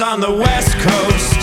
On the west coast.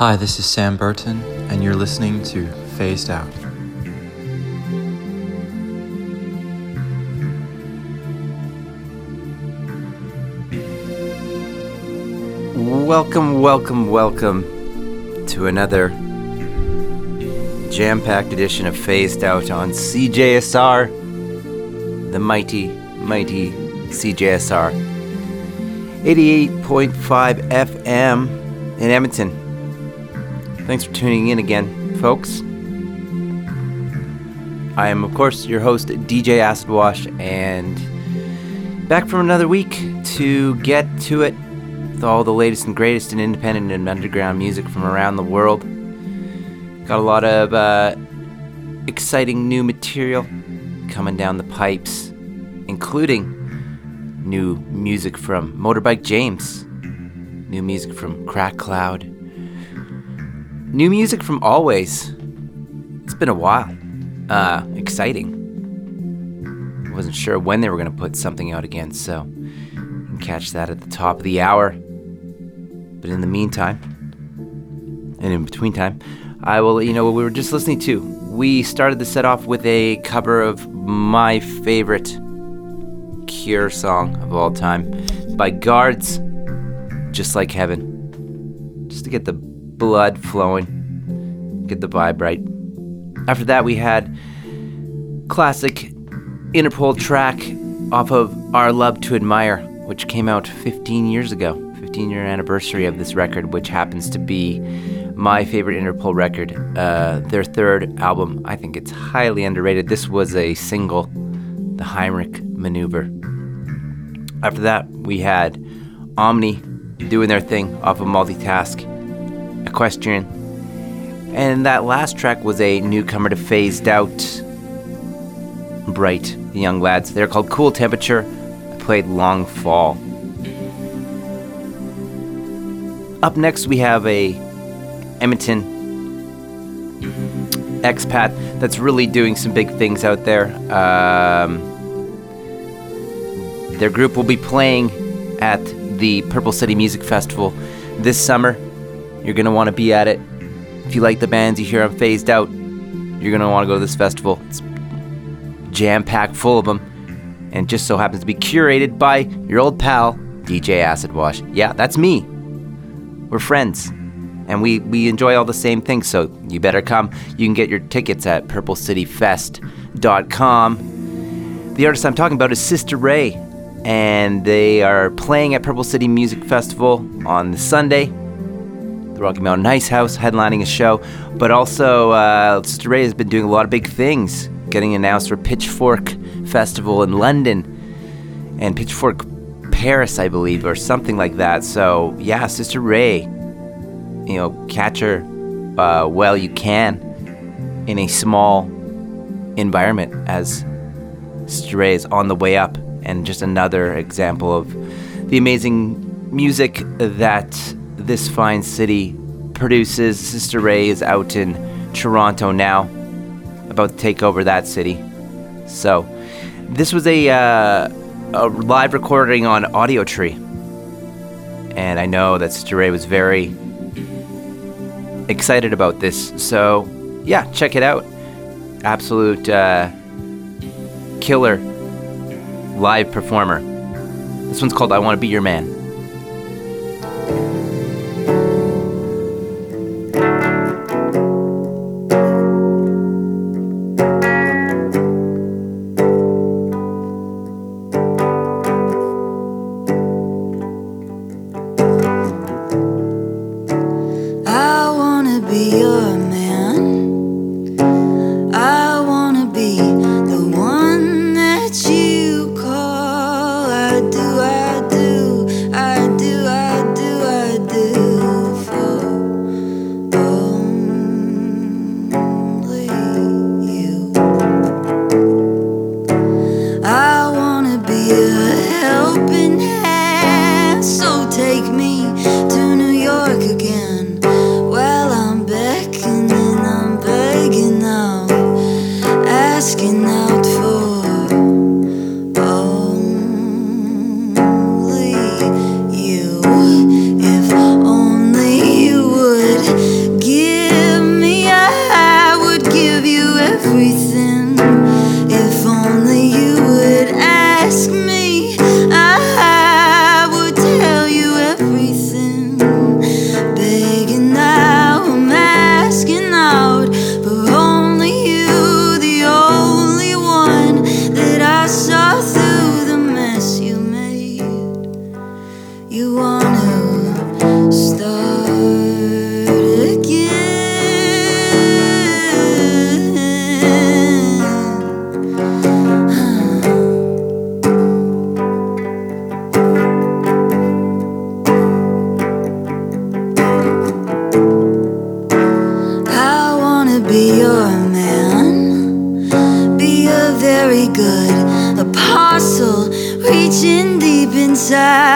Hi, this is Sam Burton, and you're listening to Phased Out. Welcome, welcome, welcome to another jam packed edition of Phased Out on CJSR, the mighty, mighty CJSR. 88.5 FM in Edmonton. Thanks for tuning in again, folks. I am, of course, your host, DJ Acid Wash, and back from another week to get to it with all the latest and greatest in independent and underground music from around the world. Got a lot of uh, exciting new material coming down the pipes, including new music from Motorbike James, new music from Crack Cloud, new music from Alvvays. It's been a while. Uh, exciting. Wasn't sure when they were going to put something out again, so catch that at the top of the hour. But in the meantime, and in between time, I will, you know, what we were just listening to. We started the set off with a cover of my favorite Cure song of all time by Guards, Just Like Heaven. Just to get the blood flowing, get the vibe right. After that, we had classic Interpol track off of Our Love to Admire, which came out 15 years ago. 15 year anniversary of this record, which happens to be my favorite Interpol record. Uh, their third album, I think it's highly underrated. This was a single, The Heimlich Maneuver. After that, we had Omni doing their thing off of Multitask, Equestrian. And that last track was a newcomer to Phased Out, Bright, the young lads. They're called Cool Temperature. I played Long Fall. Up next, we have a Edmonton expat that's really doing some big things out there. Um, their group will be playing at the Purple City Music Festival this summer. You're going to want to be at it. If you like the bands you hear on Phased Out, you're going to want to go to this festival. It's jam packed full of them, and just so happens to be curated by your old pal, DJ Acid Wash. Yeah, that's me. We're friends, and we, we enjoy all the same things, so you better come. You can get your tickets at purplecityfest.com. The artist I'm talking about is Sister Ray, and they are playing at Purple City Music Festival on Sunday. The Rocky Mountain Ice House headlining a show, but also uh, Sister Ray has been doing a lot of big things, getting announced for Pitchfork Festival in London and Pitchfork Paris, I believe, or something like that. So yeah, Sister Ray, you know, catch her uh, while you can in a small environment as Sister Ray is on the way up, and just another example of the amazing music that this fine city produces. Sister Ray is out in Toronto now, about to take over that city. So, this was a, uh, a live recording on Audiotree. And I know that Sister Ray was very excited about this. So, yeah, check it out. Absolute uh, killer live performer. This one's called I Want to Be Your Man. desire.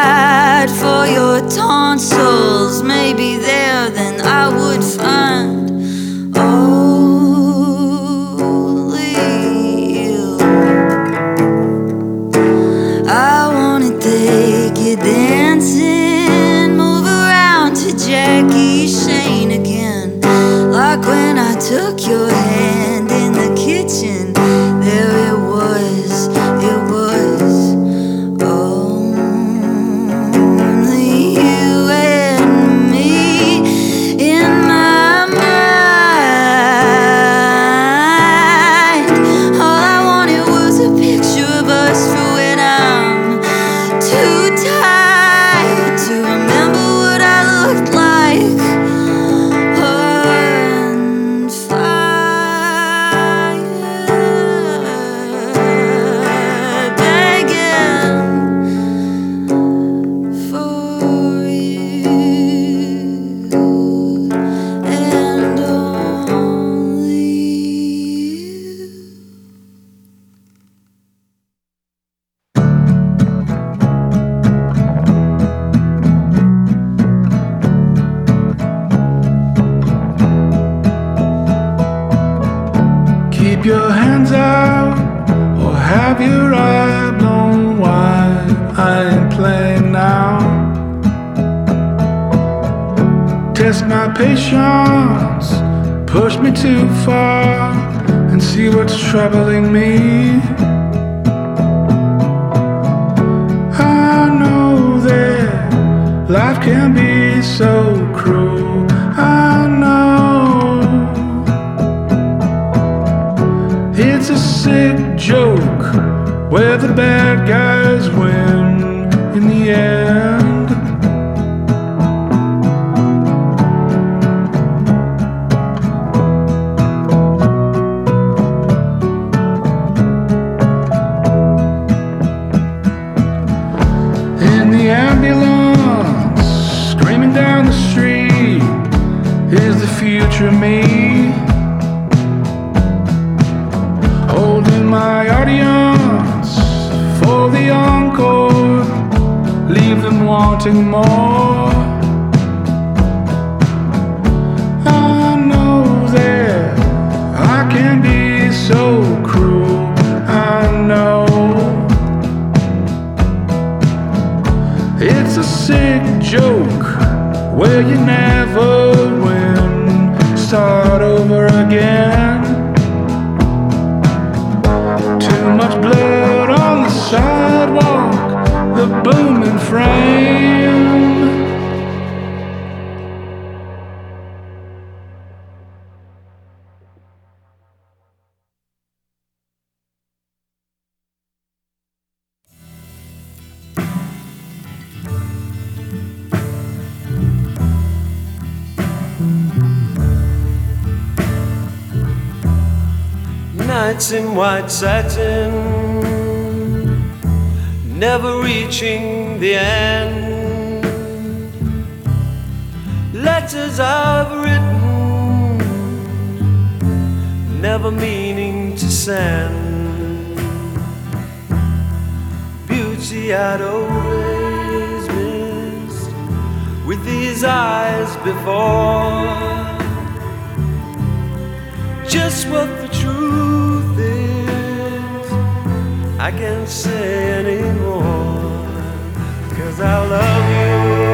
beauty I'd always missed with these eyes before. Just what the truth is, I can't say anymore, cause I love you.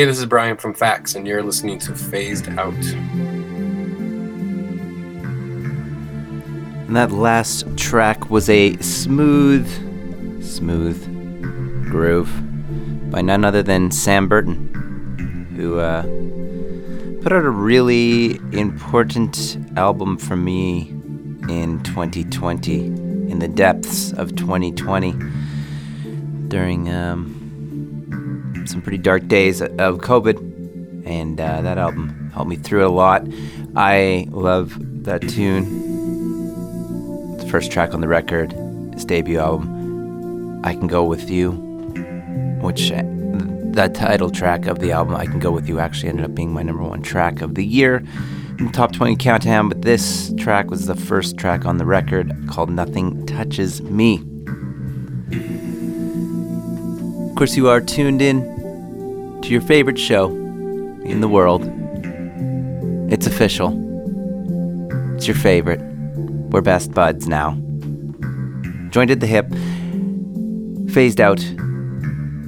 Hey, this is Brian from Fax, and you're listening to Phased Out. And that last track was a smooth, smooth groove by none other than Sam Burton, who uh, put out a really important album for me in 2020, in the depths of 2020, during um, some pretty dark days of COVID. And uh, that album helped me through a lot. I love that tune. The first track on the record, his debut album, I Can Go With You, which uh, that title track of the album, I Can Go With You, actually ended up being my number one track of the year in the top 20 countdown. But this track was the first track on the record called Nothing Touches Me. Of course, you are tuned in your favorite show in the world. It's official. It's your favorite. We're best buds now. Joined at the hip, phased out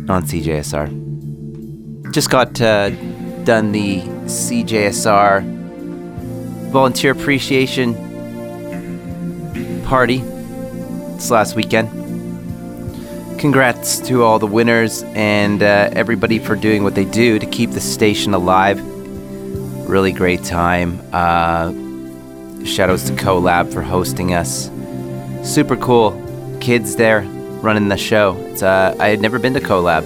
on CJSR. Just got uh, done the CJSR Volunteer Appreciation Party this last weekend. Congrats to all the winners and uh, everybody for doing what they do to keep the station alive. Really great time. Uh, shoutouts to CoLab for hosting us. Super cool. Kids there running the show. Uh, I had never been to CoLab.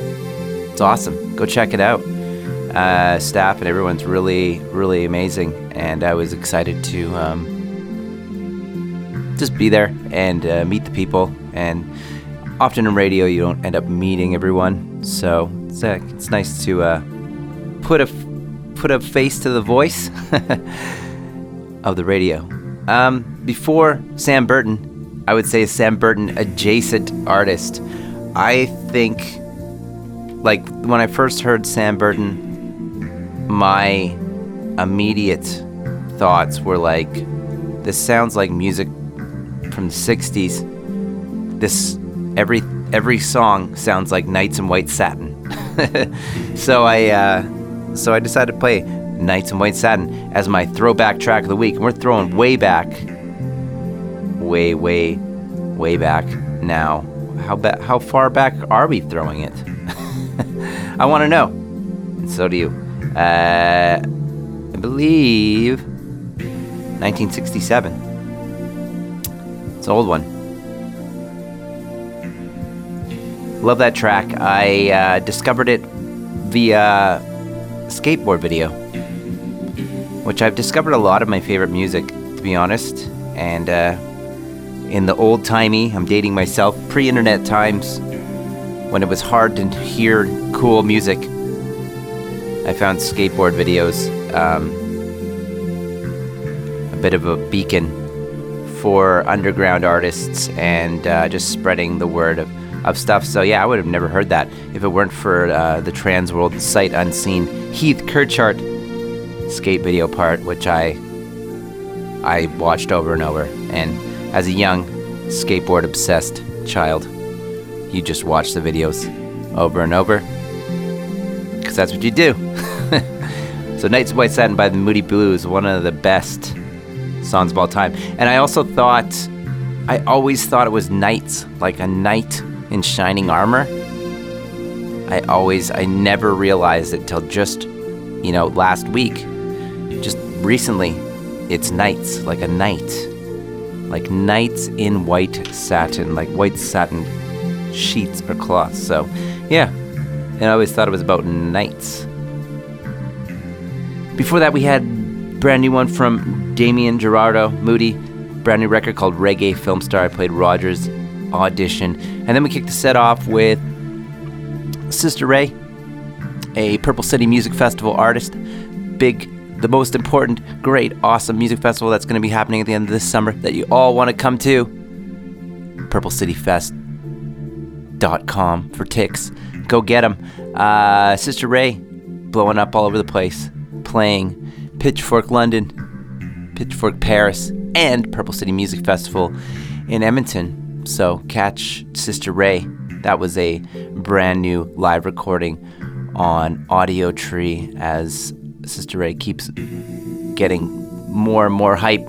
It's awesome. Go check it out. Uh, staff and everyone's really, really amazing. And I was excited to um, just be there and uh, meet the people. And often in radio, you don't end up meeting everyone. So it's, uh, it's nice to uh, put a put a face to the voice of the radio. Um, before Sam Burton, I would say Sam Burton adjacent artist. I think, like, when I first heard Sam Burton, my immediate thoughts were like, this sounds like music from the 60s. This, every, every song sounds like Nights in White Satin. so I, uh, so I decided to play Nights in White Satin as my throwback track of the week. And we're throwing way back, way, way, way back now. How ba- how far back are we throwing it? I want to know, and so do you. Uh, I believe 1967. It's an old one. Love that track. I uh, discovered it via skateboard video, which I've discovered a lot of my favorite music, to be honest. And uh, in the old timey, I'm dating myself, pre internet times, when it was hard to hear cool music, I found skateboard videos um, a bit of a beacon for underground artists and uh, just spreading the word of, of stuff. So, yeah, I would have never heard that if it weren't for uh, the Trans World Sight Unseen Heath Kirchart skate video part, which I I watched over and over. And as a young skateboard obsessed child, you just watch the videos over and over because that's what you do. so, Nights of White Satin by the Moody Blues, one of the best songs of all time. And I also thought, I always thought it was knights, like a knight in shining armor. I always, I never realized it till just, you know, last week. Just recently, it's knights, like a knight. Like knights in white satin, like white satin sheets or cloths. So, yeah. And I always thought it was about knights. Before that, we had brand new one from Damien Jurado Moody, brand new record called Reggae Film Star. I played Rogers Audition. And then we kicked the set off with Sister Ray, a Purple City Music Festival artist. Big, the most important, great, awesome music festival that's going to be happening at the end of this summer that you all want to come to. PurpleCityFest.com for ticks. Go get them. Uh, Sister Ray, blowing up all over the place, playing Pitchfork London, Pitchfork Paris, and Purple City Music Festival in Edmonton. So catch Sister Ray. That was a brand new live recording on Audiotree as Sister Ray keeps getting more and more hype.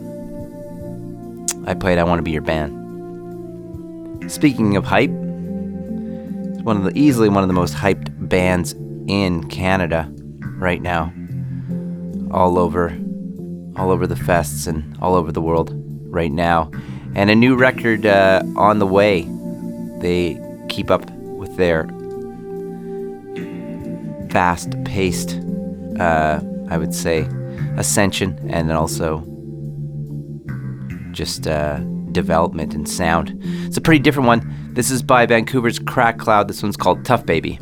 I played I Want to Be Your Band. Speaking of hype, it's one of the easily one of the most hyped bands in Canada right now. All over all over the fests and all over the world right now. And a new record uh, on the way. They keep up with their fast paced, uh, I would say, ascension and also just uh, development and sound. It's a pretty different one. This is by Vancouver's Crack Cloud. This one's called Tough Baby.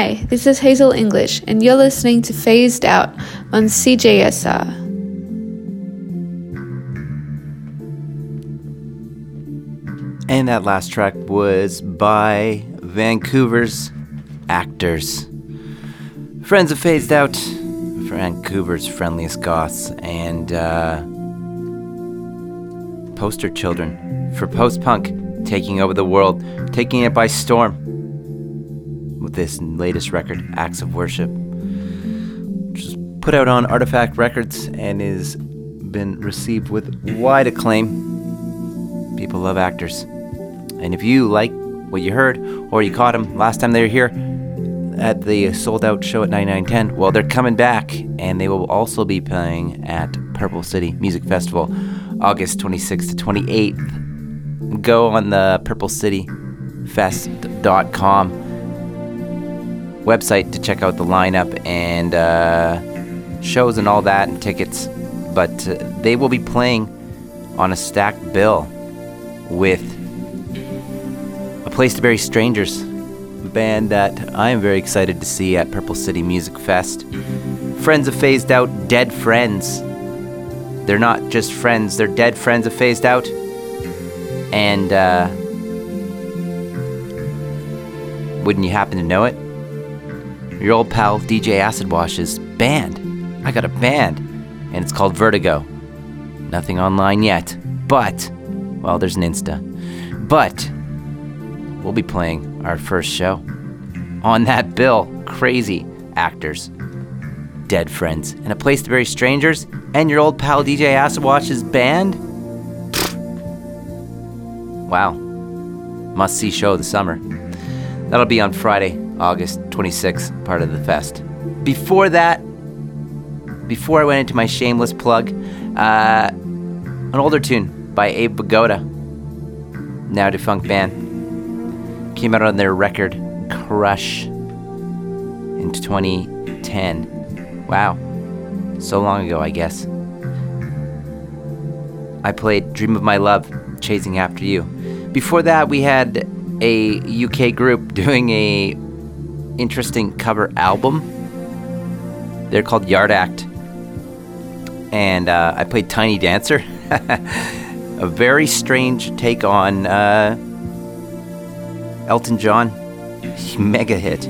Hi, this is Hazel English, and you're listening to Phased Out on CJSR. And that last track was by Vancouver's Actors. Friends of Phased Out, Vancouver's friendliest goths, and uh, poster children for post punk taking over the world, taking it by storm with this latest record, Acts of Worship, which is put out on Artoffact Records and is been received with wide acclaim. People love actors. And if you like what you heard or you caught them last time they were here at the sold out show at 9910, well, they're coming back and they will also be playing at Purple City Music Festival August 26th to 28th. Go on the purplecityfest.com website to check out the lineup and uh, shows and all that and tickets. But uh, they will be playing on a stacked bill with A Place to Bury Strangers, a band that I am very excited to see at Purple City Music Fest. Friends of Phased Out, Dead Friends. They're not just friends, they're dead friends of Phased Out. And uh, Wouldn't you happen to know it? Your old pal DJ Acid Wash's band. I got a band, and it's called Vertigo. Nothing online yet, but, well, there's an Insta. But, we'll be playing our first show. On that bill, crazy actors, dead friends, and a place to bury strangers, and your old pal DJ Acid Wash's band? Wow. Must see show of the summer. That'll be on Friday, August 26th, part of the fest. Before that, before I went into my shameless plug, uh, an older tune by Abe Vigoda, now defunct band, came out on their record Crush in 2010. Wow, so long ago, I guess. I played Dream of My Love, Chasing After You. Before that, we had a UK group doing a interesting cover album. They're called Yard Act. And uh, I played Tiny Dancer. a very strange take on uh, Elton John. Mega hit.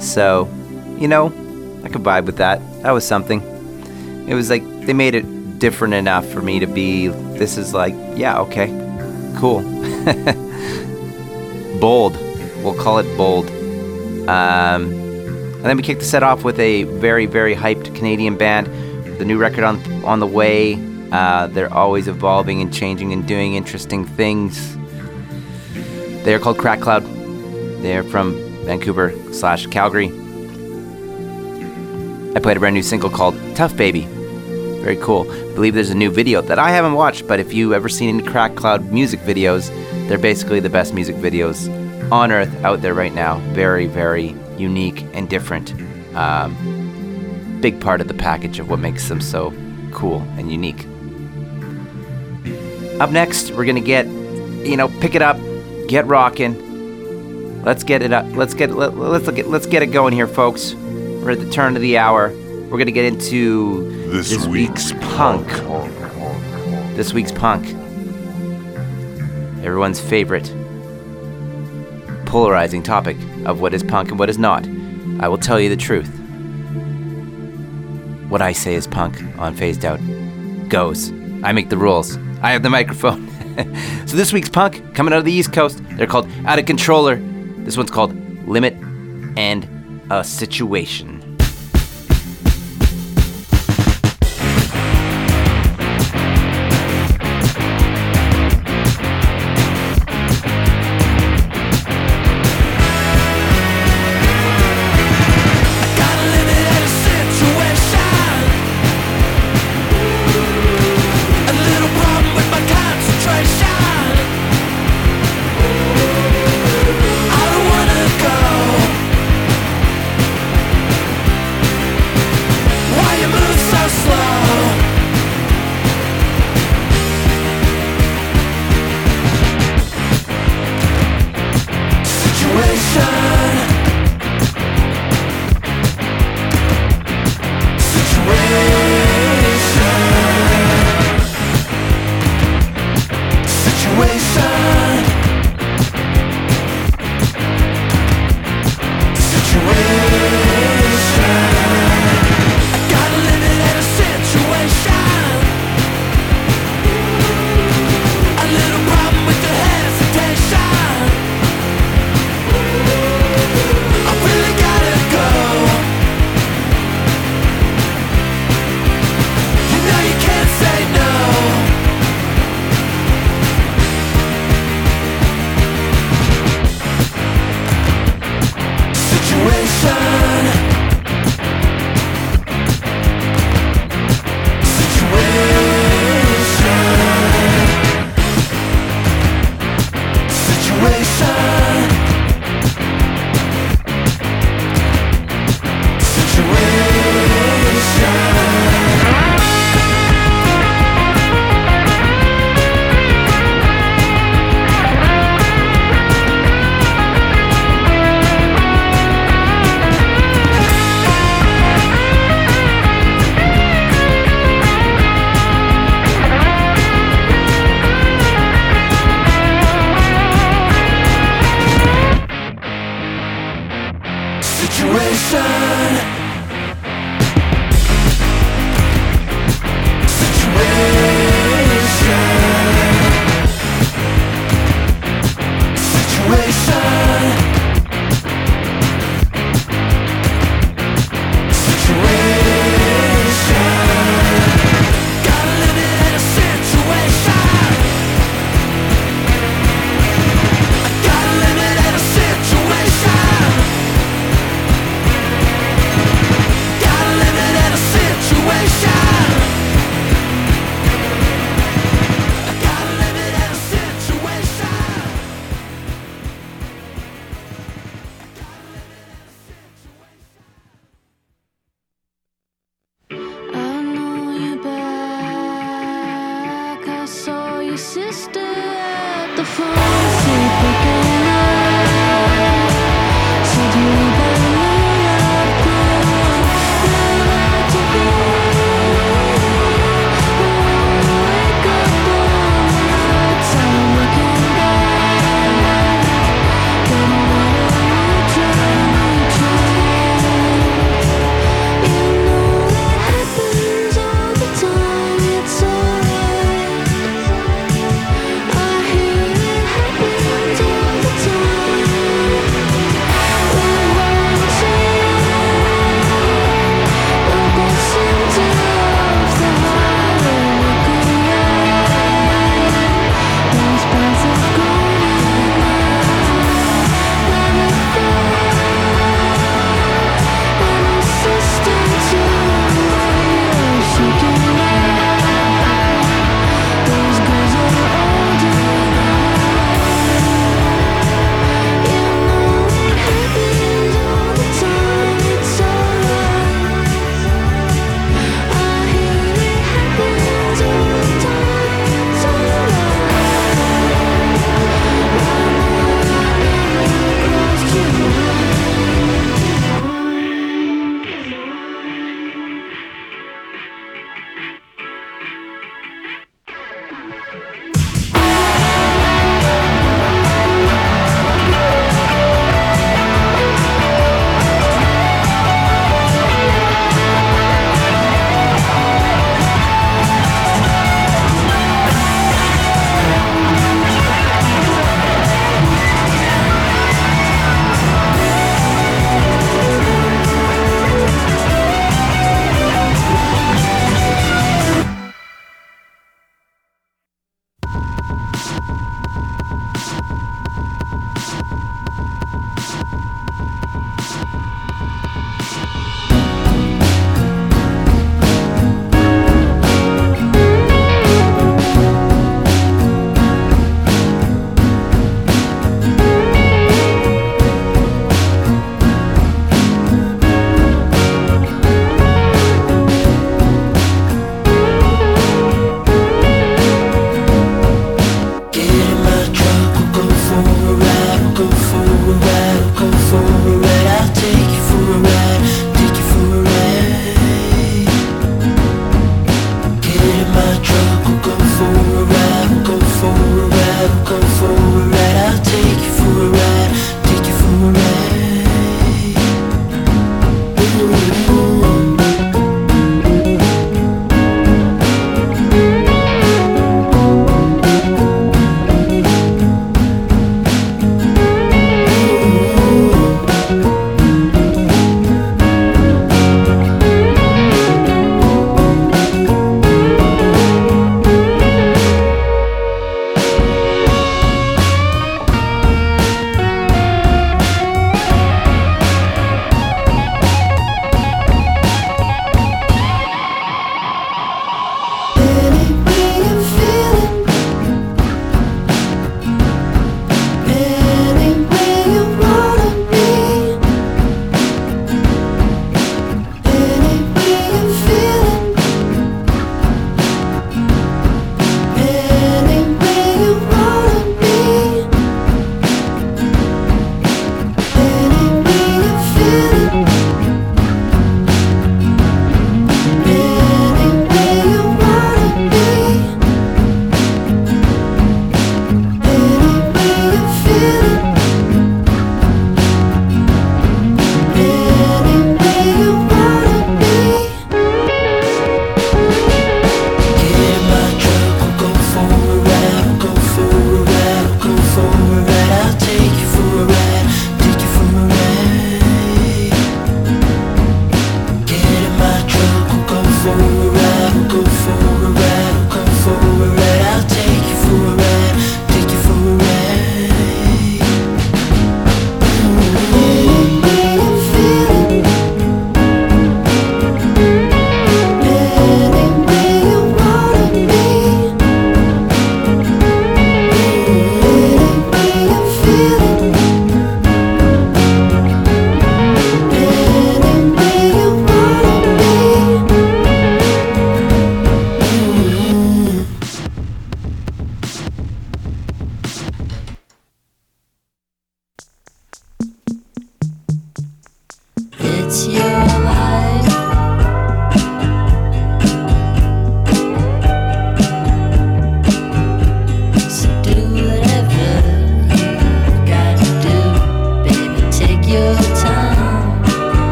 So, you know, I could vibe with that. That was something. It was like they made it different enough for me to be, this is like, yeah, okay, cool. bold. We'll call it bold. Um, and then we kicked the set off with a very, very hyped Canadian band. The new record on on the way. Uh, they're always evolving and changing and doing interesting things. They are called Crack Cloud. They're from Vancouver slash Calgary. I played a brand new single called Tough Baby. Very cool. I believe there's a new video that I haven't watched, but if you've ever seen any Crack Cloud music videos, they're basically the best music videos on earth out there right now. Very, very unique and different. Um, big part of the package of what makes them so cool and unique. Up next, we're gonna get, you know, pick it up, get rocking. Let's get it up. Let's get let, let's look at, let's get it going here, folks. We're at the turn of the hour. We're gonna get into This this week's week's punk. This week's punk. Everyone's favorite polarizing topic of what is punk and what is not. I will tell you the truth. What I say is punk on Phased Out goes. I make the rules. I have the microphone. so this week's punk coming out of the East Coast. They're called Out of Controller. This one's called Limit and a Situation.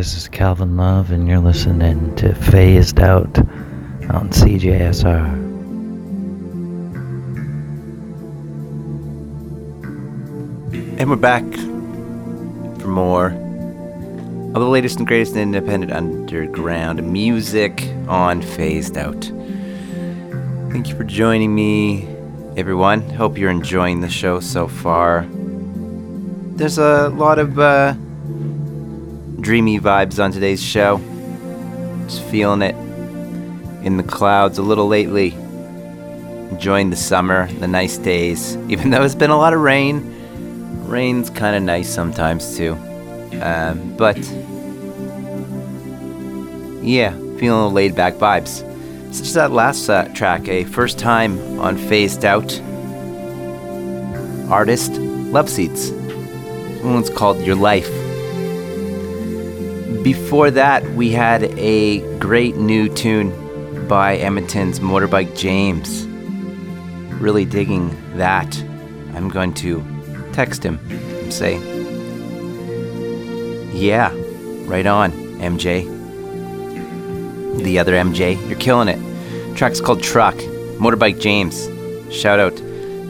This is Calvin Love, and you're listening to Phased Out on CJSR. And we're back for more of the latest and greatest in independent underground music on Phased Out. Thank you for joining me, everyone. Hope you're enjoying the show so far. There's a lot of uh, dreamy vibes on today's show. Just feeling it in the clouds a little lately. Enjoying the summer, the nice days, even though it's been a lot of rain. Rain's kind of nice sometimes too. Um, but yeah, feeling laid back vibes. Such as that last uh, track, a first time on Phased Out artist, Love Seeds. This one's called Your Life. Before that, we had a great new tune by Edmonton's Motorbike James. Really digging that. I'm going to text him and say, Yeah, right on, MJ. The other MJ, you're killing it. Track's called Truck, Motorbike James. Shout out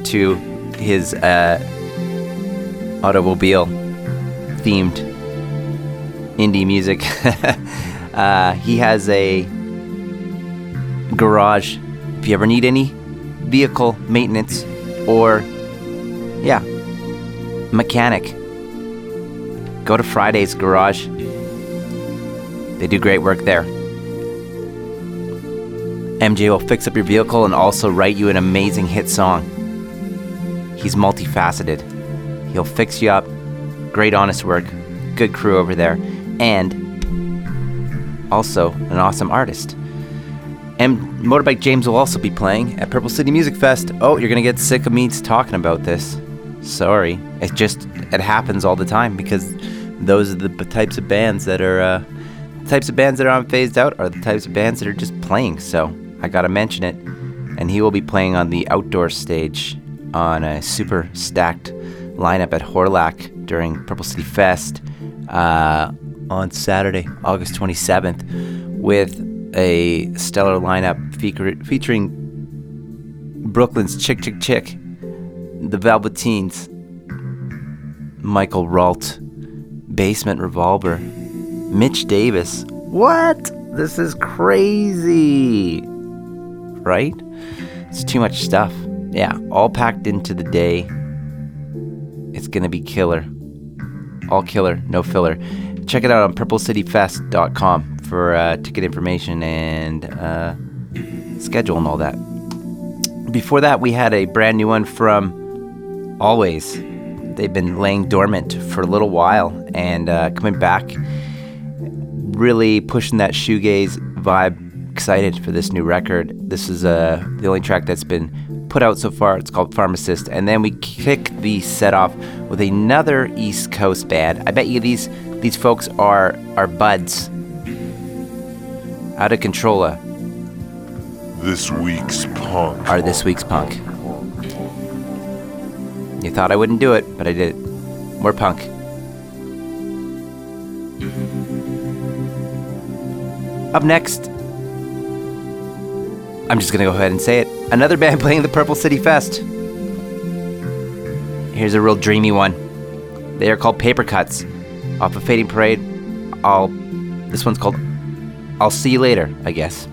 to his uh, automobile themed indie music. uh, he has a garage. If you ever need any vehicle maintenance or, yeah, mechanic, go to Friday's Garage. They do great work there. MJ will fix up your vehicle and also write you an amazing hit song. He's multifaceted. He'll fix you up. Great, honest work. Good crew over there. And also an awesome artist. And Motorbike James will also be playing at Purple City Music Fest. Oh, you're gonna get sick of me talking about this. Sorry. It just it happens all the time because those are the types of bands that are uh, types of bands that are on phased out are the types of bands that are just playing. So I gotta mention it. And he will be playing on the outdoor stage on a super stacked lineup at Hawrelak during Purple City Fest uh, on Saturday, August 27th, with a stellar lineup feature- featuring Brooklyn's Chick Chick Chick, the Velveteins, Michael Rault, Basement Revolver, Mitch Davis. What? This is crazy. Right? It's too much stuff. Yeah, all packed into the day. It's gonna be killer. All killer, no filler. Check it out on purplecityfest.com for uh, ticket information and uh, schedule and all that. Before that, we had a brand new one from Alvvays. They've been laying dormant for a little while and uh, coming back, really pushing that shoegaze vibe. Excited for this new record. This is uh, the only track that's been put out so far. It's called Pharmacist. And then we kick the set off with another East Coast band. I bet you these these folks are are buds. Out of control. This week's punk. Are this week's punk. You thought I wouldn't do it, but I did it. More punk. Up next, I'm just gonna go ahead and say it. Another band playing the Purple City Fest. Here's a real dreamy one. They are called Papercuts, off of Fading Parade. I'll. This one's called I'll See You Later, I guess.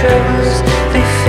Troubles, they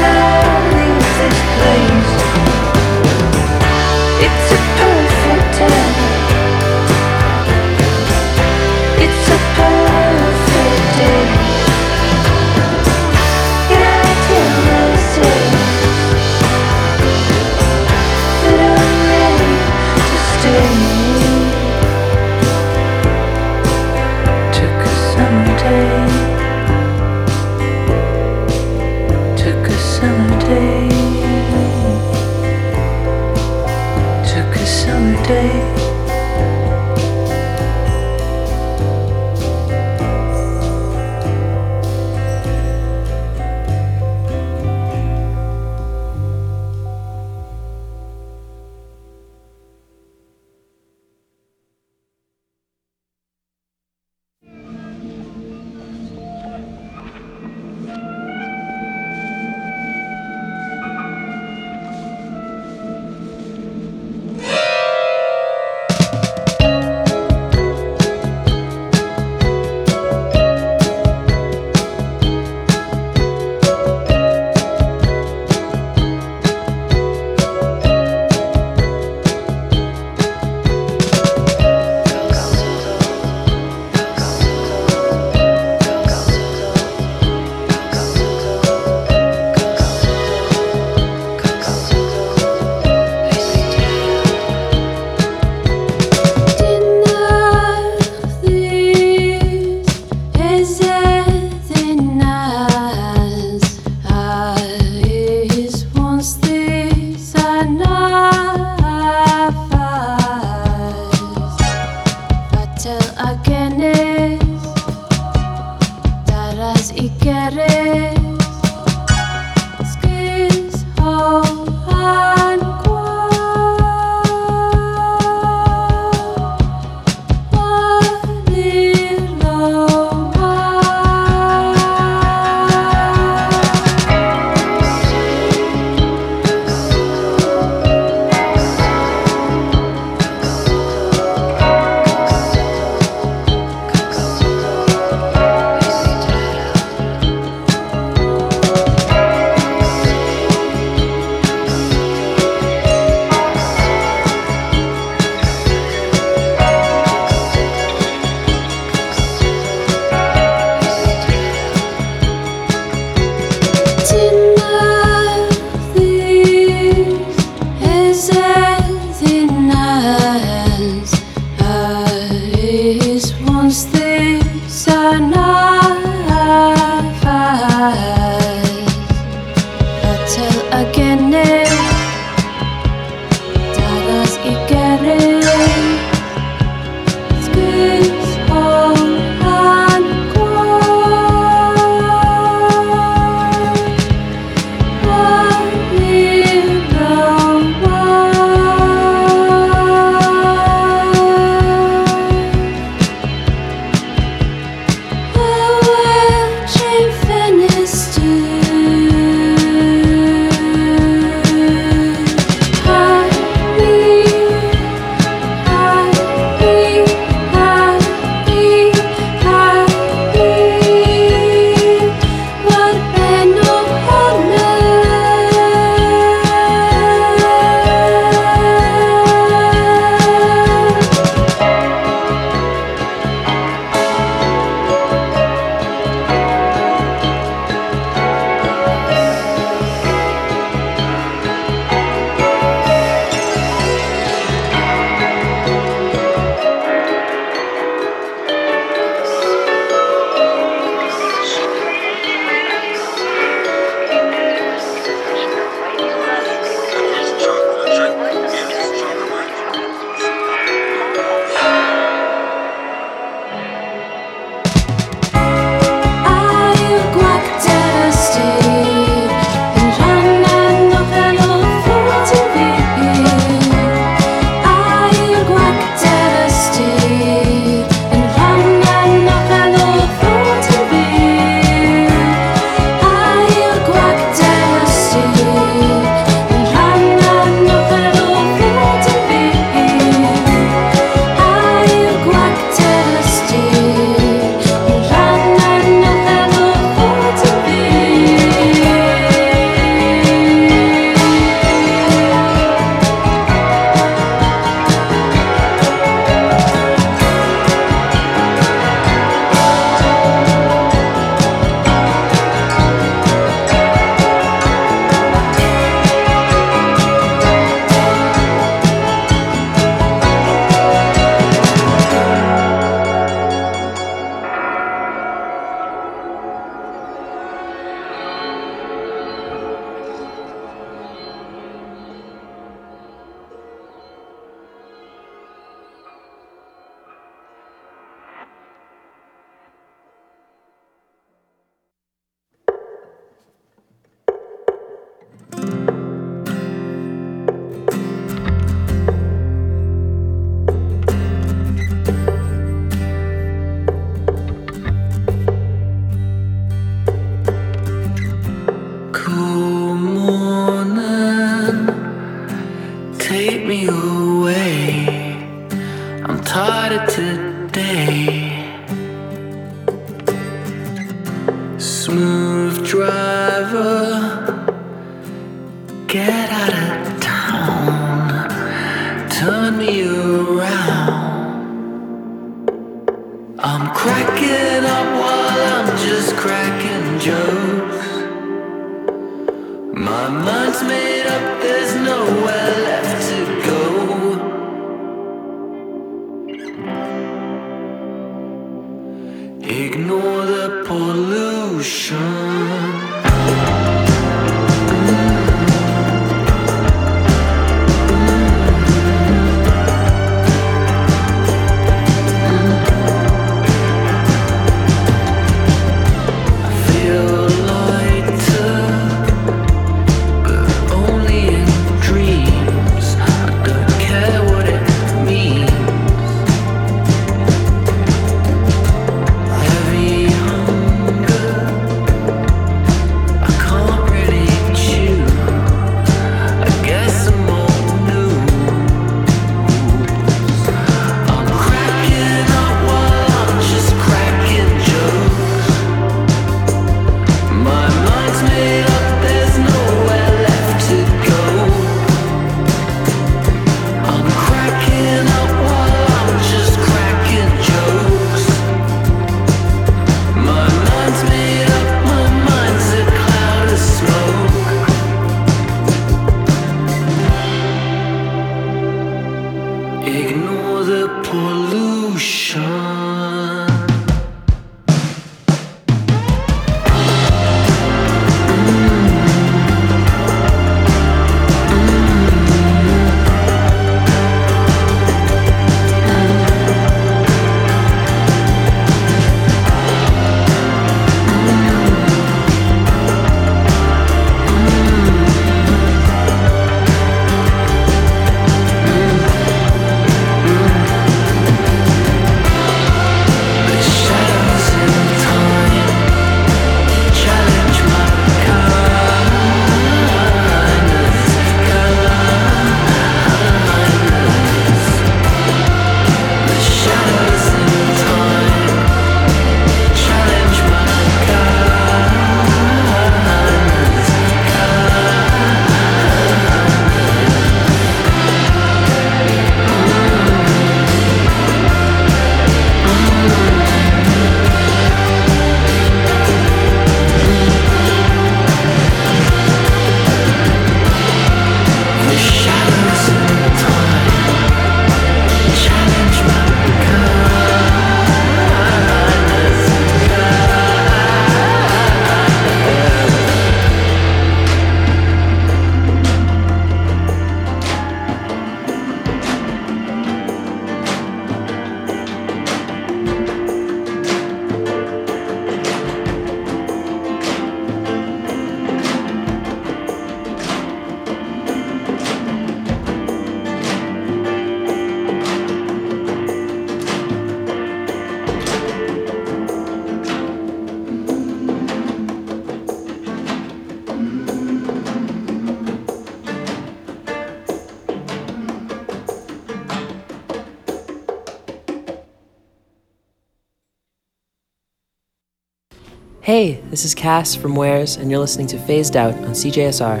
this is Cass from Wares, and you're listening to Phased Out on CJSR.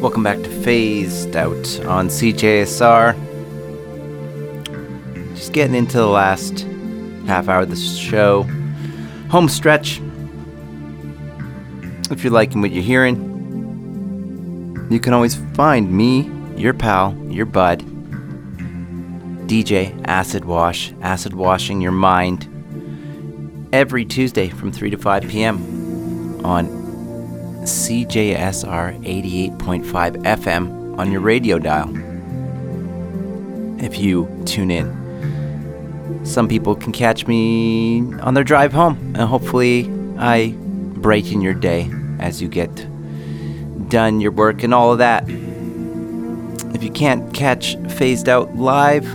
Welcome back to Phased Out on CJSR. Just getting into the last half hour of the show. Home stretch. If you're liking what you're hearing, you can always find me, your pal, your bud, DJ Acid Wash, acid washing your mind, every Tuesday from 3 to 5 p.m. on CJSR 88.5 FM on your radio dial. If you tune in, some people can catch me on their drive home, and hopefully, I brighten your day as you get done your work and all of that. If you can't catch Phased Out live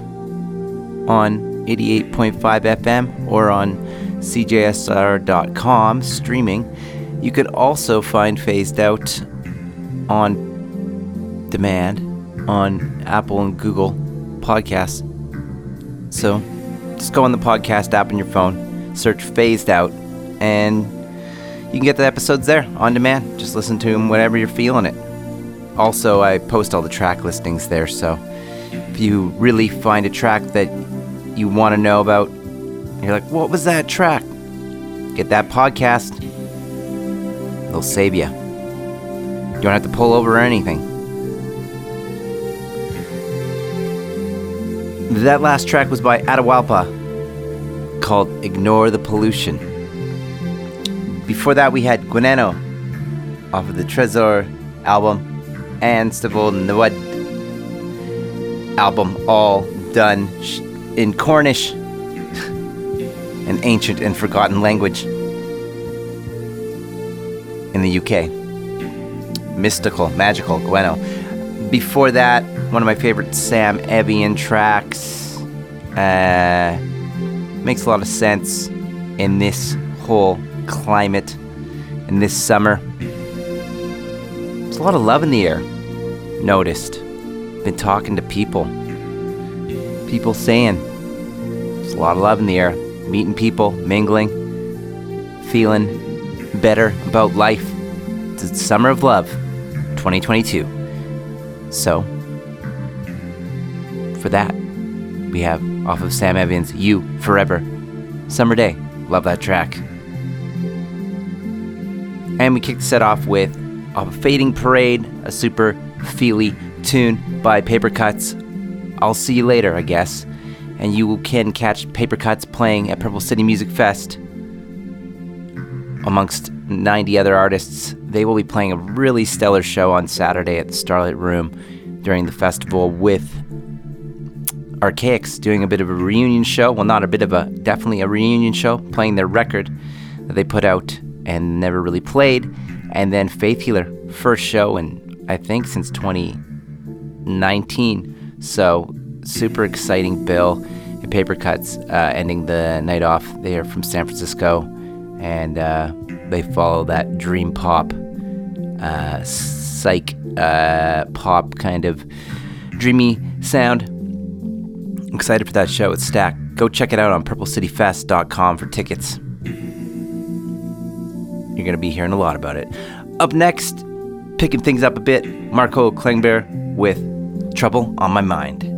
on 88.5 FM or on CJSR.com streaming, you could also find Phased Out on demand on Apple and Google Podcasts. So just go on the podcast app on your phone, search Phased Out, and you can get the episodes there on demand. Just listen to them whenever you're feeling it. Also, I post all the track listings there, so if you really find a track that you want to know about, you're like, what was that track? Get that podcast. They'll save you. You don't have to pull over or anything. That last track was by Atahualpa called Ignore the Pollution. Before that, we had Gwenno off of the Tresor album and Stivol Nawad album, all done in Cornish, an ancient and forgotten language in the UK. Mystical, magical, Gwenno. Before that, one of my favorite Sam Evian tracks. Uh, makes a lot of sense in this whole climate, in this summer. There's a lot of love in the air. Noticed. Been talking to people. People saying there's a lot of love in the air. Meeting people, mingling, feeling better about life. It's the summer of love, 2022. So, for that, we have off of Sam Evian's, You Forever. Summer Day. Love that track. And we kicked the set off with off of Fading Parade, a super feely tune by Papercuts. I'll see you later, I guess. And you can catch Papercuts playing at Purple City Music Fest amongst 90 other artists. They will be playing a really stellar show on Saturday at the Starlight Room during the festival with Archaics doing a bit of a reunion show. Well, not a bit of a, definitely a reunion show, playing their record that they put out and never really played. And then Faith Healer, first show in, I think, since 2019. So, super exciting bill. And Papercuts uh, ending the night off. They are from San Francisco and uh, they follow that dream pop, uh, psych uh, pop kind of dreamy sound. Excited for that show. It's stacked. Go check it out on purplecityfest.com for tickets. You're going to be hearing a lot about it. Up next, picking things up a bit, Marco Klingbear with Trouble on My Mind.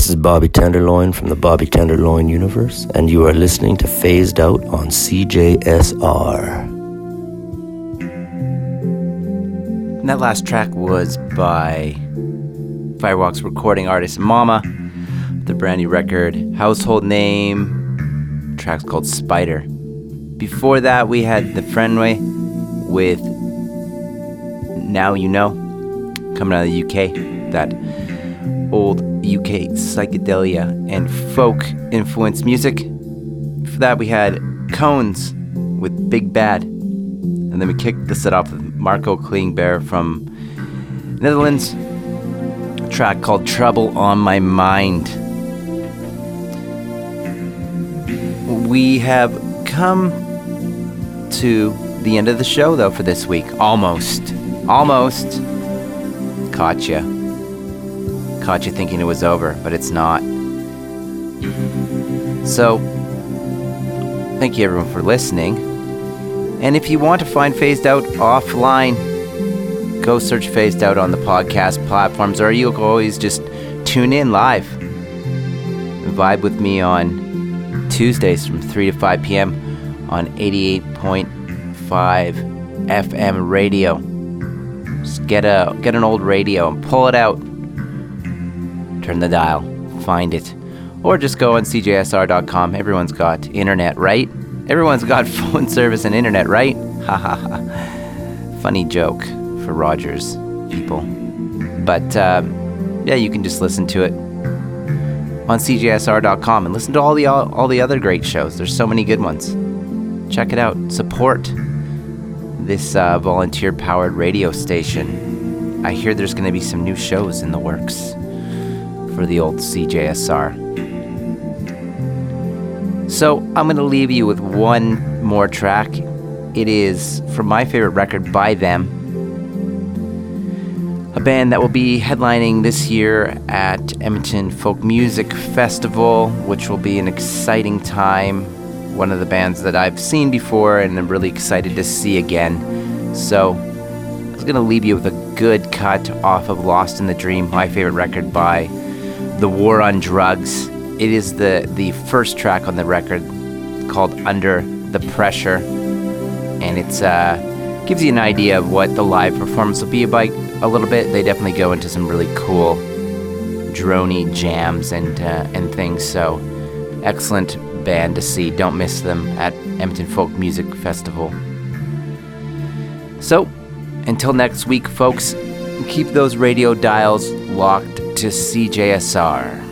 This is Bobby Tenderloin from the Bobby Tenderloin universe, and you are listening to Phased Out on CJSR. And that last track was by Firewalk's recording artist Mama, the brand new record, Household Name, track's called Spider. Before that, we had The Friendway with Now You Know, coming out of the UK. That psychedelia and folk influenced music. For that, we had Cones with Big Bad. And then we kicked the set off with Marco Klingbear from Netherlands, a track called Trouble on My Mind. We have come to the end of the show, though, for this week. Almost. Almost. Caught ya. Caught you thinking it was over, but it's not. So, thank you everyone for listening. And if you want to find Phased Out offline, go search Phased Out on the podcast platforms, or you can always just tune in live. Vibe with me on Tuesdays from 3 to 5 p.m. on 88.5 FM radio. Just get a get an old radio and pull it out. Turn the dial, find it. Or just go on cjsr.com. Everyone's got internet, right? Everyone's got phone service and internet, right? Ha ha ha. Funny joke for Rogers people. But um, yeah, you can just listen to it on cjsr.com and listen to all the all, all the other great shows. There's so many good ones. Check it out. Support this uh, volunteer-powered radio station. I hear there's going to be some new shows in the works for the old CJSR. So I'm going to leave you with one more track. It is from my favorite record by them, a band that will be headlining this year at Edmonton Folk Music Festival, which will be an exciting time. One of the bands that I've seen before and I'm really excited to see again. So I was going to leave you with a good cut off of Lost in the Dream, my favorite record by The War on Drugs. It is the, the first track on the record called Under the Pressure, and it's uh, gives you an idea of what the live performance will be about a little bit. They definitely go into some really cool drony jams and uh, and things. So excellent band to see. Don't miss them at Edmonton Folk Music Festival. So until next week, folks, keep those radio dials locked to CJSR.